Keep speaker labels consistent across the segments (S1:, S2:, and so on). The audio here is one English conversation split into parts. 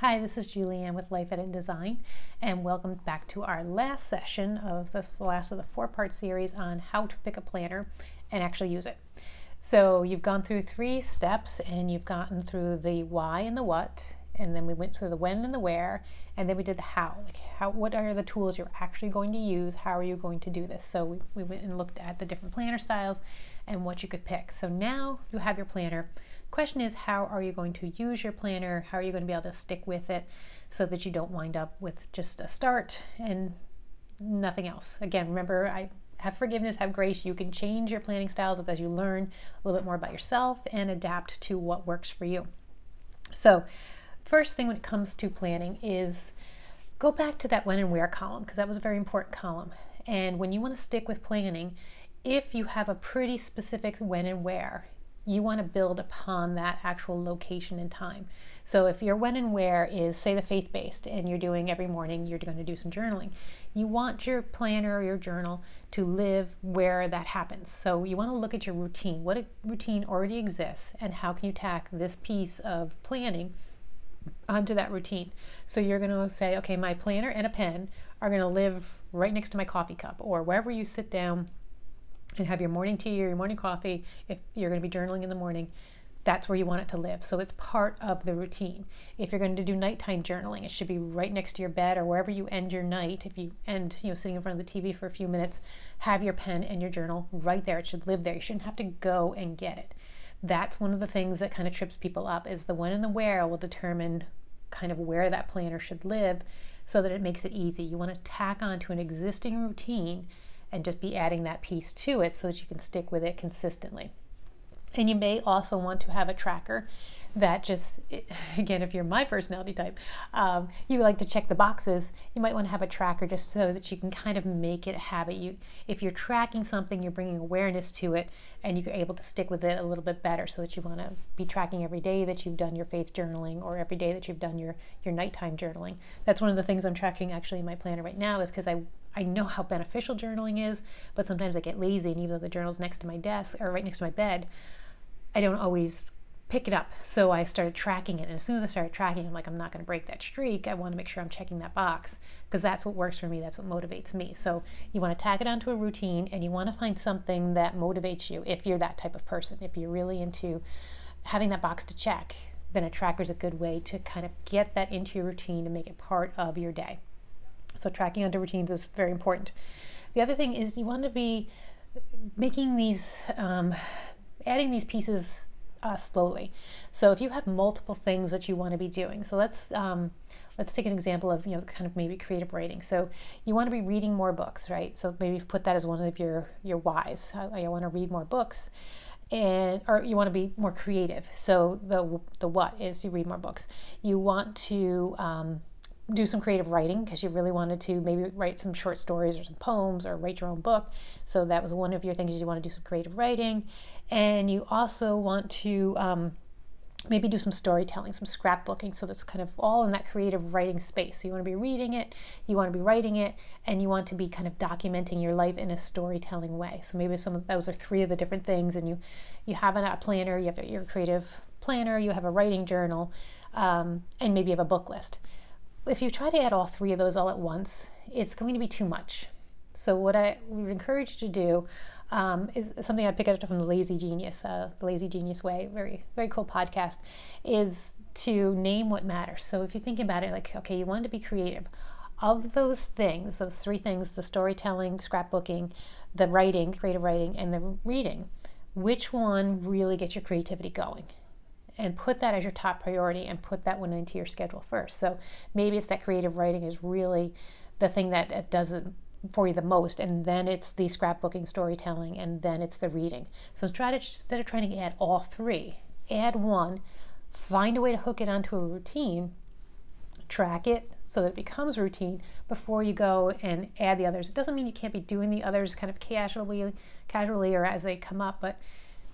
S1: Hi, this is Julianne with Life Edit and Design, and welcome back to our last session of the last of the four-part series on how to pick a planner and actually use it. So you've gone through three steps, and you've gotten through the why and the what, and then we went through the when and the where, and then we did the how. Like how, what are the tools you're actually going to use? How are you going to do this? So we, we went and looked at the different planner styles and what you could pick. So now you have your planner. Question is, how are you going to use your planner? How are you going to be able to stick with it so that you don't wind up with just a start and nothing else? Again, remember, I have forgiveness, have grace. You can change your planning styles as you learn a little bit more about yourself and adapt to what works for you. So, first thing when it comes to planning is go back to that when and where column because that was a very important column. And when you want to stick with planning, if you have a pretty specific when and where, you want to build upon that actual location and time. So if your when and where is, say, the faith based, and you're doing every morning, you're going to do some journaling, you want your planner or your journal to live where that happens. So you want to look at your routine. What routine already exists, and how can you tack this piece of planning onto that routine? So you're going to say, okay, my planner and a pen are going to live right next to my coffee cup, or wherever you sit down and have your morning tea or your morning coffee, if you're going to be journaling in the morning, that's where you want it to live. So it's part of the routine. If you're going to do nighttime journaling, it should be right next to your bed or wherever you end your night. If you end, you know, sitting in front of the TV for a few minutes, have your pen and your journal right there. It should live there. You shouldn't have to go and get it. That's one of the things that kind of trips people up is the when and the where will determine kind of where that planner should live so that it makes it easy. You want to tack on to an existing routine and just be adding that piece to it so that you can stick with it consistently. And you may also want to have a tracker that just, again, if you're my personality type, um, you like to check the boxes, you might want to have a tracker just so that you can kind of make it a habit. You, if you're tracking something, you're bringing awareness to it and you're able to stick with it a little bit better so that you want to be tracking every day that you've done your faith journaling or every day that you've done your, your nighttime journaling. That's one of the things I'm tracking actually in my planner right now is because I I know how beneficial journaling is, but sometimes I get lazy, and even though the journal's next to my desk or right next to my bed, I don't always pick it up. So I started tracking it. And as soon as I started tracking, I'm like, I'm not going to break that streak. I want to make sure I'm checking that box because that's what works for me. That's what motivates me. So you want to tag it onto a routine and you want to find something that motivates you if you're that type of person. If you're really into having that box to check, then a tracker is a good way to kind of get that into your routine and make it part of your day. So tracking onto routines is very important. The other thing is you want to be making these, um, adding these pieces uh, slowly. So if you have multiple things that you want to be doing, so let's um, let's take an example of you know kind of maybe creative writing. So you want to be reading more books, right? So maybe you've put that as one of your your whys. I, I want to read more books and or you want to be more creative so the the what is you read more books you want to um, do some creative writing because you really wanted to maybe write some short stories or some poems or write your own book. So that was one of your things you want to do some creative writing. And you also want to um, maybe do some storytelling, some scrapbooking. So that's kind of all in that creative writing space. So you want to be reading it, you want to be writing it, and you want to be kind of documenting your life in a storytelling way. So maybe some of those are three of the different things. And you, you have a planner, you have your creative planner, you have a writing journal, um, and maybe you have a book list if you try to add all three of those all at once, it's going to be too much. So what I would encourage you to do um, is something I picked up from the Lazy Genius, uh, the Lazy Genius Way, very very cool podcast, is to name what matters. So if you think about it, like okay, you want to be creative. Of those things, those three things, the storytelling, scrapbooking, the writing, creative writing, and the reading, which one really gets your creativity going? And put that as your top priority and put that one into your schedule first. So maybe it's that creative writing is really the thing that, that does it for you the most, and then it's the scrapbooking, storytelling, and then it's the reading. So try to instead of trying to add all three, add one, find a way to hook it onto a routine, track it so that it becomes routine before you go and add the others. It doesn't mean you can't be doing the others kind of casually, casually or as they come up, but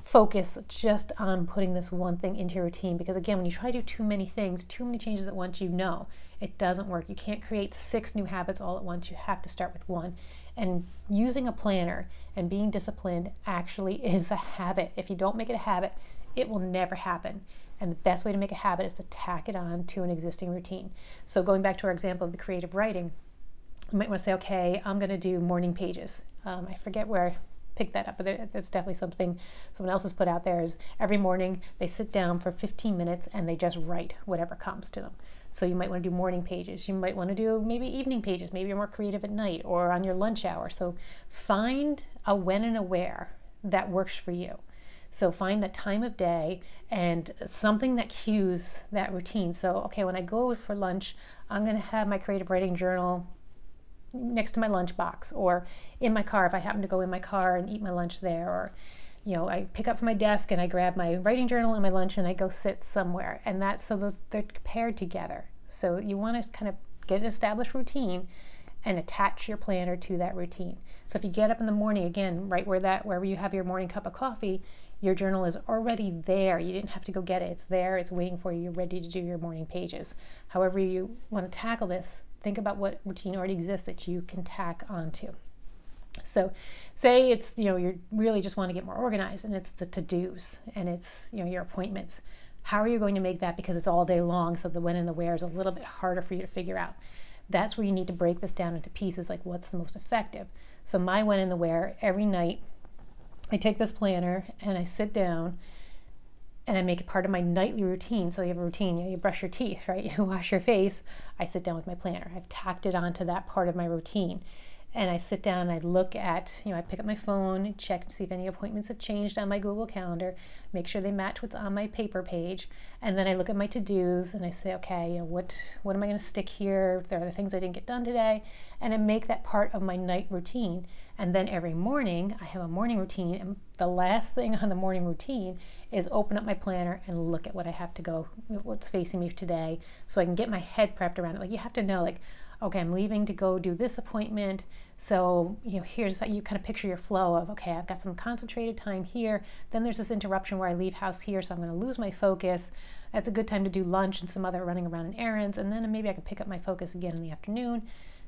S1: focus just on putting this one thing into your routine. Because again when you try to do too many things too many changes at once you know it doesn't work. You can't create six new habits all at once. You have to start with one. And using a planner and being disciplined actually is a habit. If you don't make it a habit it will never happen. And the best way to make a habit is to tack it on to an existing routine. So, going back to our example of the creative writing, you might want to say, okay, I'm going to do morning pages. Um, I forget where picked that up, but it's definitely something someone else has put out there. Is every morning they sit down for 15 minutes and they just write whatever comes to them. So you might want to do morning pages. You might want to do maybe evening pages. Maybe you're more creative at night or on your lunch hour. So find a when and a where that works for you. So find that time of day and something that cues that routine. So, okay, when I go for lunch, I'm going to have my creative writing journal next to my lunch box or in my car if I happen to go in my car and eat my lunch there or you know, I pick up from my desk and I grab my writing journal and my lunch and I go sit somewhere. And that's so those they're paired together. So you want to kind of get an established routine and attach your planner to that routine. So if you get up in the morning again, right where that wherever you have your morning cup of coffee, your journal is already there. You didn't have to go get it. It's there. It's waiting for you. You're ready to do your morning pages. However you want to tackle this, think about what routine already exists that you can tack onto. So, say it's you know you really just want to get more organized, and it's the to-dos, and it's you know your appointments. How are you going to make that because it's all day long? So the when and the where is a little bit harder for you to figure out. That's where you need to break this down into pieces, like what's the most effective. So my when and the where every night, I take this planner and I sit down and I make it part of my nightly routine. So you have a routine, you, know, you brush your teeth, right? You wash your face. I sit down with my planner. I've tacked it onto that part of my routine. And I sit down and I look at, you know, I pick up my phone, and check to see if any appointments have changed on my Google Calendar, make sure they match what's on my paper page, and then I look at my to-dos and I say, okay, you know, what what am I going to stick here? There are the things I didn't get done today, and I make that part of my night routine. And then every morning I have a morning routine, and the last thing on the morning routine is open up my planner and look at what I have to go, what's facing me today, so I can get my head prepped around it. Like you have to know, like, okay, I'm leaving to go do this appointment. So, you know, here's how you kind of picture your flow of, okay, I've got some concentrated time here. Then there's this interruption where I leave house here, so I'm going to lose my focus. That's a good time to do lunch and some other running around and errands. And then maybe I can pick up my focus again in the afternoon.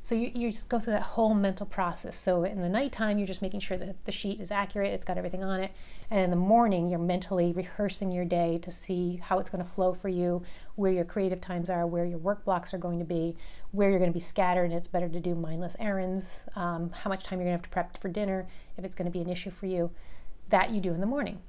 S1: So you, you just go through that whole mental process. So in the nighttime, you're just making sure that the sheet is accurate, it's got everything on it. And in the morning, you're mentally rehearsing your day to see how it's going to flow for you, where your creative times are, where your work blocks are going to be, where you're going to be scattered, and it's better to do mindless errands, um, how much time you're going to have to prep for dinner if it's going to be an issue for you. That you do in the morning.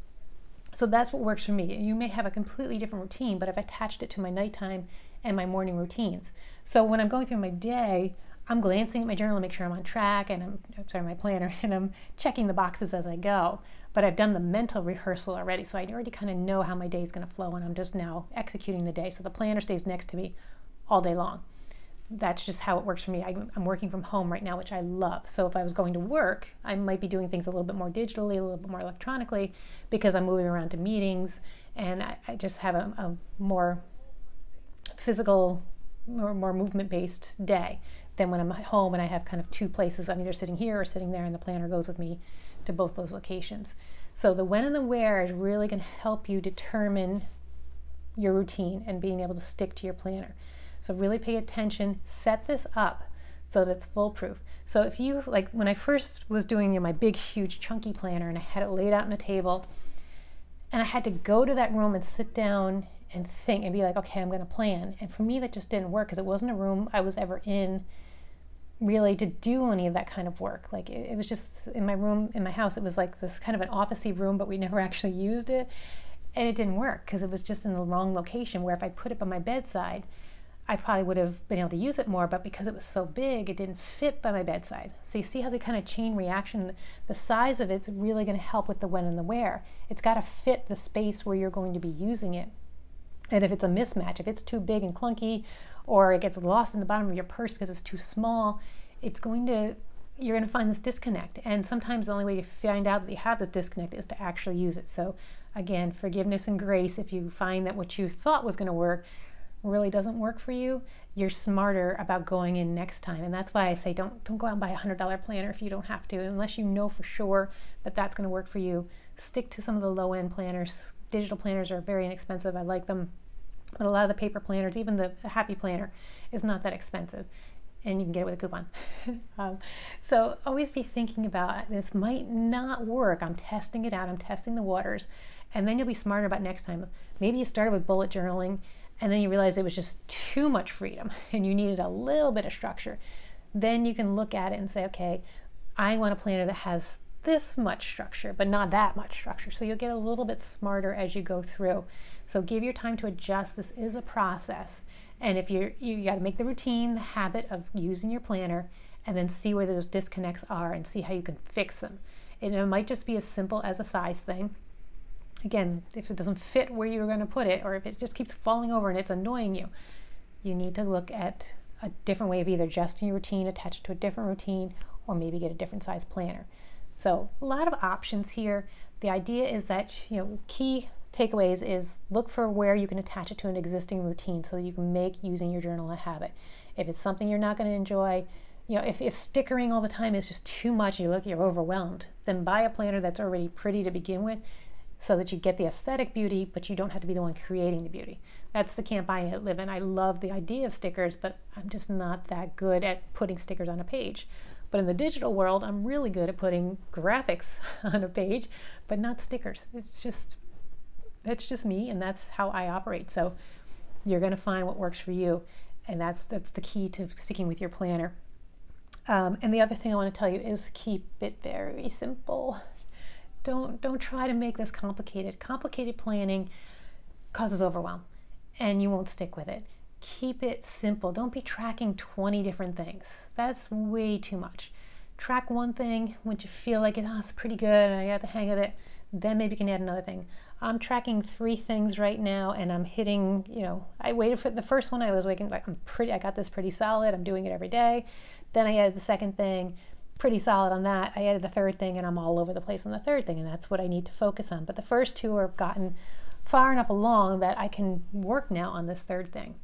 S1: So that's what works for me. You may have a completely different routine, but I've attached it to my nighttime and my morning routines. So when I'm going through my day, I'm glancing at my journal to make sure I'm on track and I'm, I'm sorry, my planner, and I'm checking the boxes as I go. But I've done the mental rehearsal already, so I already kind of know how my day is going to flow, and I'm just now executing the day. So the planner stays next to me all day long. That's just how it works for me. I'm working from home right now, which I love. So if I was going to work, I might be doing things a little bit more digitally, a little bit more electronically, because I'm moving around to meetings, and I, I just have a, a more physical, more movement based day than when I'm at home and I have kind of two places. I'm either sitting here or sitting there, and the planner goes with me to both those locations. So the when and the where is really going to help you determine your routine and being able to stick to your planner. So really pay attention, set this up so that it's foolproof. So if you like when I first was doing you know, my big huge chunky planner and I had it laid out on a table and I had to go to that room and sit down and think and be like, okay, I'm going to plan. And for me, that just didn't work because it wasn't a room I was ever in really to do any of that kind of work. Like it, it, was just in my room, in my house, it was like this kind of an officey room, but we never actually used it. And it didn't work because it was just in the wrong location where if I put it by my bedside, I probably would have been able to use it more, but because it was so big, it didn't fit by my bedside. So you see how the kind of chain reaction, the size of it's really going to help with the when and the where. It's got to fit the space where you're going to be using it. And if it's a mismatch, if it's too big and clunky, or it gets lost in the bottom of your purse because it's too small, it's going to you're going to find this disconnect. And sometimes the only way to find out that you have this disconnect is to actually use it. So again, forgiveness and grace. If you find that what you thought was going to work really doesn't work for you, you're smarter about going in next time. And that's why I say don't don't go out and buy a hundred dollar planner if you don't have to, unless you know for sure that that's going to work for you. Stick to some of the low end planners. Digital planners are very inexpensive. I like them. But a lot of the paper planners, even the Happy Planner, is not that expensive. And you can get it with a coupon. um, so always be thinking about this might not work. I'm testing it out, I'm testing the waters. And then you'll be smarter about next time. Maybe you started with bullet journaling and then you realized it was just too much freedom and you needed a little bit of structure. Then you can look at it and say, okay, I want a planner that has this much structure, but not that much structure. So you'll get a little bit smarter as you go through. So give your time to adjust. This is a process. And if you're, you got to make the routine, the habit of using your planner, and then see where those disconnects are and see how you can fix them. And it might just be as simple as a size thing. Again, if it doesn't fit where you're going to put it, or if it just keeps falling over and it's annoying you, you need to look at a different way of either adjusting your routine, attach it to a different routine, or maybe get a different size planner. So a lot of options here. The idea is that, you know, key takeaways is look for where you can attach it to an existing routine so you can make using your journal a habit. If it's something you're not going to enjoy, you know, if, if stickering all the time is just too much, you look, you're overwhelmed, then buy a planner that's already pretty to begin with so that you get the aesthetic beauty, but you don't have to be the one creating the beauty. That's the camp I live in. I love the idea of stickers, but I'm just not that good at putting stickers on a page. But in the digital world, I'm really good at putting graphics on a page, but not stickers. It's just, it's just me, and that's how I operate. So you're going to find what works for you, and that's that's the key to sticking with your planner. Um, and the other thing I want to tell you is keep it very simple. Don't don't try to make this complicated. Complicated planning causes overwhelm, and you won't stick with it keep it simple. Don't be tracking 20 different things. That's way too much. Track one thing once you feel like it, oh, it's pretty good and I got the hang of it. Then maybe you can add another thing. I'm tracking three things right now and I'm hitting, you know, I waited for the first one I was waking like I'm pretty I got this pretty solid. I'm doing it every day. Then I added the second thing, pretty solid on that. I added the third thing and I'm all over the place on the third thing and that's what I need to focus on. But the first two have gotten far enough along that I can work now on this third thing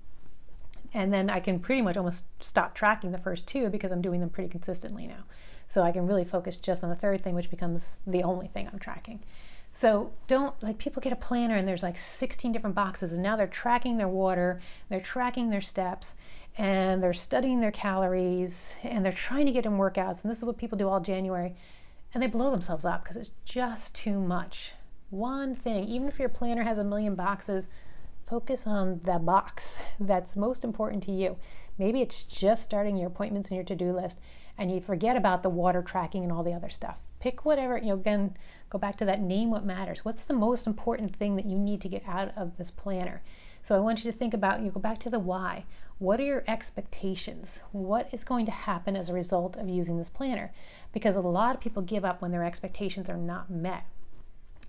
S1: and then I can pretty much almost stop tracking the first two because I'm doing them pretty consistently now. So I can really focus just on the third thing, which becomes the only thing I'm tracking. So don't like people get a planner and there's like 16 different boxes, and now they're tracking their water, they're tracking their steps, and they're studying their calories, and they're trying to get in workouts. And this is what people do all January, and they blow themselves up because it's just too much. One thing, even if your planner has a million boxes, focus on the box that's most important to you. Maybe it's just starting your appointments and your to do list, and you forget about the water tracking and all the other stuff. Pick whatever, you know, again, go back to that name what matters. What's the most important thing that you need to get out of this planner? So I want you to think about, you go back to the why. What are your expectations? What is going to happen as a result of using this planner? Because a lot of people give up when their expectations are not met.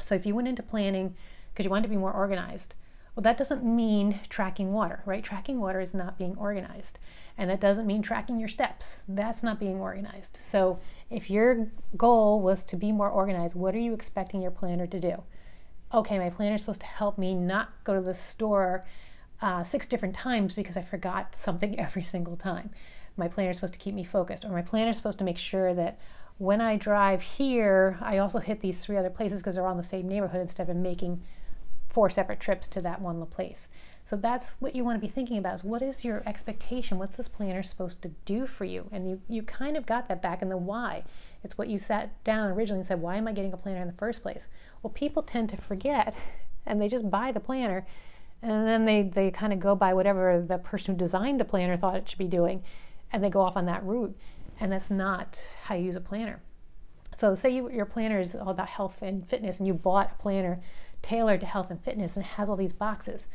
S1: So if you went into planning because you wanted to be more organized, well, that doesn't mean tracking water, right? Tracking water is not being organized. And that doesn't mean tracking your steps. That's not being organized. So if your goal was to be more organized, what are you expecting your planner to do? Okay, my planner is supposed to help me not go to the store uh, six different times because I forgot something every single time. My planner is supposed to keep me focused, or my planner is supposed to make sure that when I drive here, I also hit these three other places because they're all in the same neighborhood instead of making four separate trips to that one place. So that's what you want to be thinking about is what is your expectation? What's this planner supposed to do for you? And you, you kind of got that back in the why. It's what you sat down originally and said, why am I getting a planner in the first place? Well, people tend to forget and they just buy the planner and then they, they kind of go by whatever the person who designed the planner thought it should be doing and they go off on that route. And that's not how you use a planner. So say you, your planner is all about health and fitness and you bought a planner tailored to health and fitness and has all these boxes.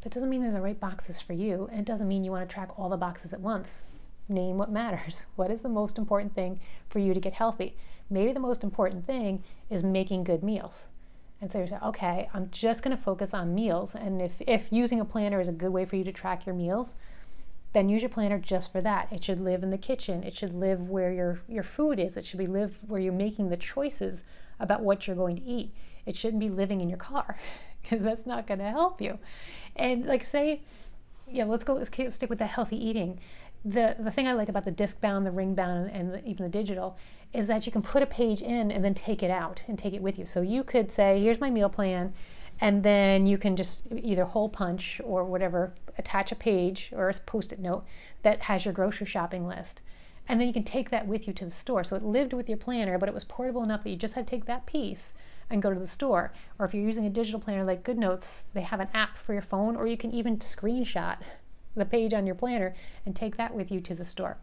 S1: That doesn't mean they're the right boxes for you, and it doesn't mean you want to track all the boxes at once. Name what matters. What is the most important thing for you to get healthy? Maybe the most important thing is making good meals. And so you say, okay, I'm just going to focus on meals. And if, if using a planner is a good way for you to track your meals, then use your planner just for that. It should live in the kitchen. It should live where your, your food is. It should be live where you're making the choices about what you're going to eat. It shouldn't be living in your car because that's not going to help you. And like say, yeah, let's go let's stick with the healthy eating. The the thing I like about the disc bound, the ring bound, and the, even the digital is that you can put a page in and then take it out and take it with you. So you could say, here's my meal plan, and then you can just either hole punch or whatever, attach a page or a post-it note that has your grocery shopping list. And then you can take that with you to the store. So it lived with your planner, but it was portable enough that you just had to take that piece and go to the store. Or if you're using a digital planner like GoodNotes, they have an app for your phone, or you can even screenshot the page on your planner and take that with you to the store.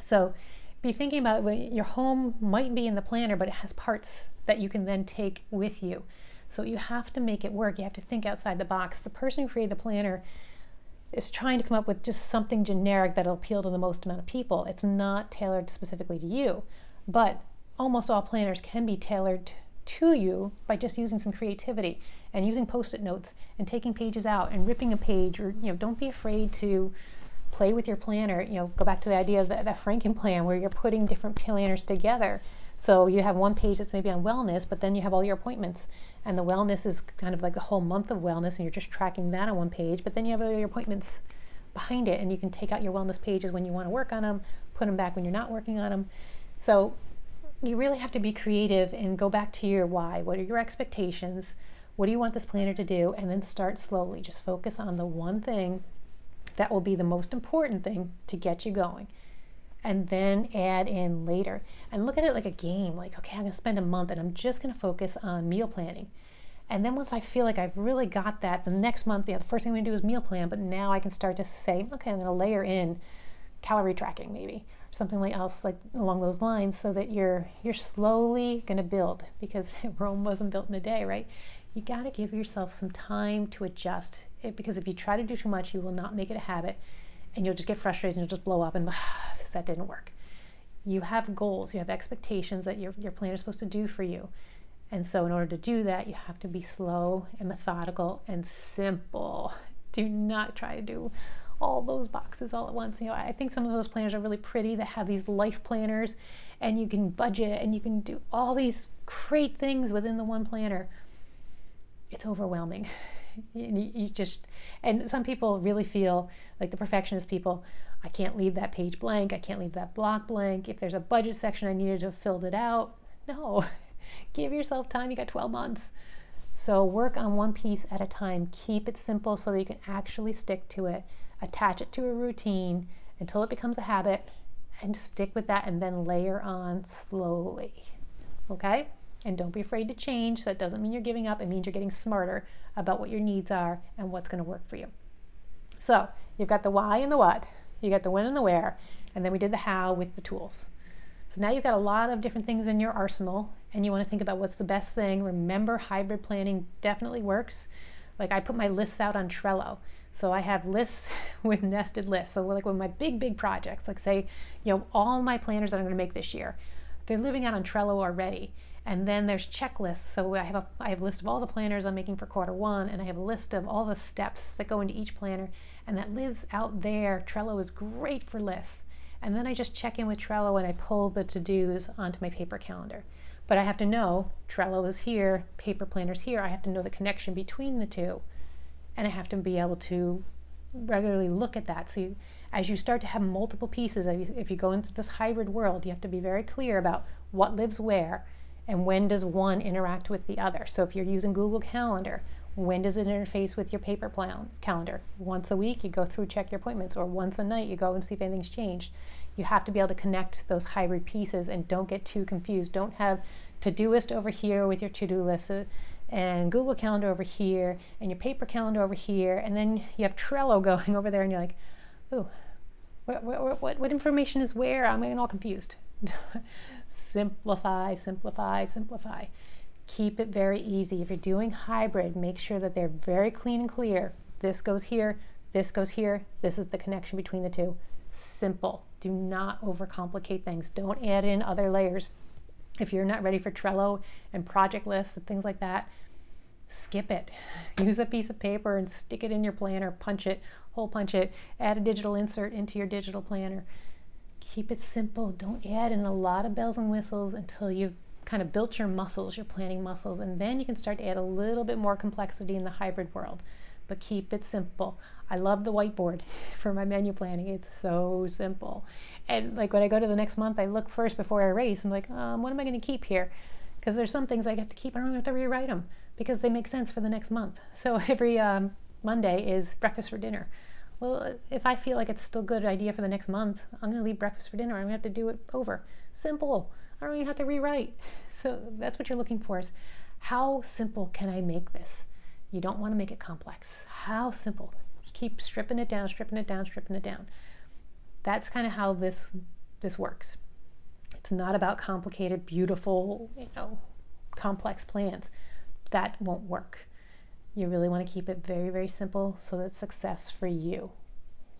S1: So be thinking about your home might be in the planner, but it has parts that you can then take with you. So you have to make it work. You have to think outside the box. The person who created the planner is trying to come up with just something generic that'll appeal to the most amount of people. It's not tailored specifically to you, but almost all planners can be tailored to you by just using some creativity and using post-it notes and taking pages out and ripping a page or you know don't be afraid to play with your planner you know go back to the idea of that, that franken plan where you're putting different planners together so you have one page that's maybe on wellness but then you have all your appointments and the wellness is kind of like the whole month of wellness and you're just tracking that on one page but then you have all your appointments behind it and you can take out your wellness pages when you want to work on them put them back when you're not working on them so you really have to be creative and go back to your why. What are your expectations? What do you want this planner to do? And then start slowly. Just focus on the one thing that will be the most important thing to get you going. And then add in later. And look at it like a game. Like, okay, I'm to spend a month and I'm just to focus on meal planning. And then once I feel like I've really got that, the next month, yeah, the first thing I'm to do is meal plan. But now I can start to say, okay, I'm to layer in calorie tracking maybe or something like else like along those lines so that you're you're slowly to build because Rome wasn't built in a day right you got to give yourself some time to adjust it because if you try to do too much you will not make it a habit and you'll just get frustrated and you'll just blow up and that didn't work you have goals you have expectations that your, your plan is supposed to do for you and so in order to do that you have to be slow and methodical and simple do not try to do all those boxes all at once. You know, I think some of those planners are really pretty that have these life planners and you can budget and you can do all these great things within the one planner. It's overwhelming. You, you just, and some people really feel like the perfectionist people, I can't leave that page blank. I can't leave that block blank. If there's a budget section, I needed to have filled it out. No, give yourself time. You got 12 months. So work on one piece at a time. Keep it simple so that you can actually stick to it attach it to a routine until it becomes a habit and stick with that and then layer on slowly. Okay? And don't be afraid to change. That doesn't mean you're giving up, it means you're getting smarter about what your needs are and what's going to work for you. So, you've got the why and the what, you got the when and the where, and then we did the how with the tools. So now you've got a lot of different things in your arsenal, and you want to think about what's the best thing. Remember, hybrid planning definitely works. Like I put my lists out on Trello. So I have lists with nested lists. So like with my big, big projects, like say, you know, all my planners that I'm going to make this year, they're living out on Trello already. And then there's checklists. So I have a I have a list of all the planners I'm making for quarter one, and I have a list of all the steps that go into each planner, and that lives out there. Trello is great for lists. And then I just check in with Trello and I pull the to-dos onto my paper calendar. But I have to know Trello is here, paper planners here. I have to know the connection between the two and I have to be able to regularly look at that. So you, as you start to have multiple pieces, if you go into this hybrid world, you have to be very clear about what lives where and when does one interact with the other. So if you're using Google Calendar, when does it interface with your paper plan calendar? Once a week, you go through, check your appointments, or once a night, you go and see if anything's changed. You have to be able to connect those hybrid pieces and don't get too confused. Don't have Todoist over here with your to-do list and Google Calendar over here, and your paper calendar over here, and then you have Trello going over there, and you're like, oh, what, what, what, what information is where? I'm getting all confused. simplify, simplify, simplify. Keep it very easy. If you're doing hybrid, make sure that they're very clean and clear. This goes here, this goes here, this is the connection between the two. Simple. Do not overcomplicate things. Don't add in other layers. If you're not ready for Trello and project lists and things like that, skip it. Use a piece of paper and stick it in your planner, punch it, hole punch it, add a digital insert into your digital planner. Keep it simple. Don't add in a lot of bells and whistles until you've kind of built your muscles, your planning muscles, and then you can start to add a little bit more complexity in the hybrid world. But keep it simple. I love the whiteboard for my menu planning. It's so simple. And like when I go to the next month, I look first before I erase. I'm like, um, what am I going to keep here? Because there's some things I have to keep. I don't have to rewrite them because they make sense for the next month. So every um, Monday is breakfast for dinner. Well, if I feel like it's still a good idea for the next month, I'm going to leave breakfast for dinner. I'm going to have to do it over. Simple. I don't even have to rewrite. So that's what you're looking for is How simple can I make this? You don't want to make it complex. How simple? Keep stripping it down, stripping it down, stripping it down. That's kind of how this this works. It's not about complicated, beautiful, you know, complex plans. That won't work. You really want to keep it very, very simple so that success for you.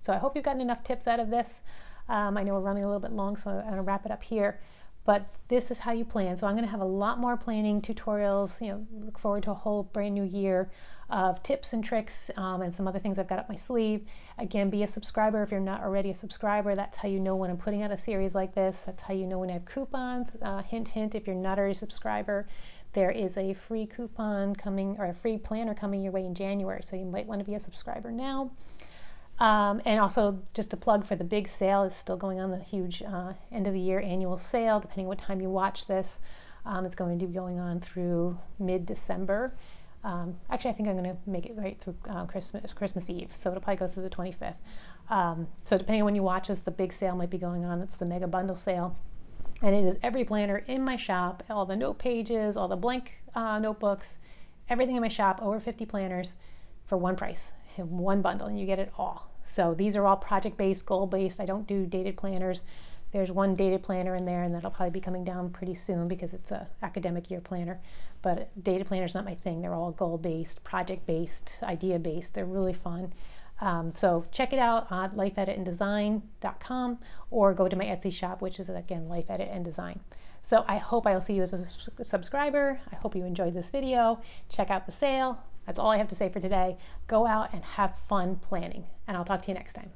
S1: So I hope you've gotten enough tips out of this. Um, I know we're running a little bit long, so I'm going to wrap it up here. But this is how you plan. So I'm going to have a lot more planning tutorials. You know, look forward to a whole brand new year of tips and tricks um, and some other things I've got up my sleeve. Again, be a subscriber if you're not already a subscriber. That's how you know when I'm putting out a series like this. That's how you know when I have coupons. Uh, hint, hint, if you're not already a subscriber, there is a free coupon coming or a free planner coming your way in January. So you might want to be a subscriber now. Um, and also, just a plug for the big sale is still going on, the huge uh, end of the year annual sale, depending what time you watch this. Um, it's going to be going on through mid December. Um, actually, I think I'm going to make it right through uh, Christmas, Christmas Eve, so it'll probably go through the 25th. Um, so, depending on when you watch this, the big sale might be going on. It's the mega bundle sale. And it is every planner in my shop, all the note pages, all the blank uh, notebooks, everything in my shop, over 50 planners for one price, in one bundle, and you get it all. So these are all project-based, goal-based. I don't do dated planners. There's one dated planner in there, and that'll probably be coming down pretty soon because it's a academic year planner. But dated planner is not my thing. They're all goal-based, project-based, idea-based. They're really fun. Um, so check it out on lifeditanddesign.com or go to my Etsy shop, which is again Life Edit and Design. So I hope I will see you as a subscriber. I hope you enjoyed this video. Check out the sale. That's all I have to say for today. Go out and have fun planning, and I'll talk to you next time.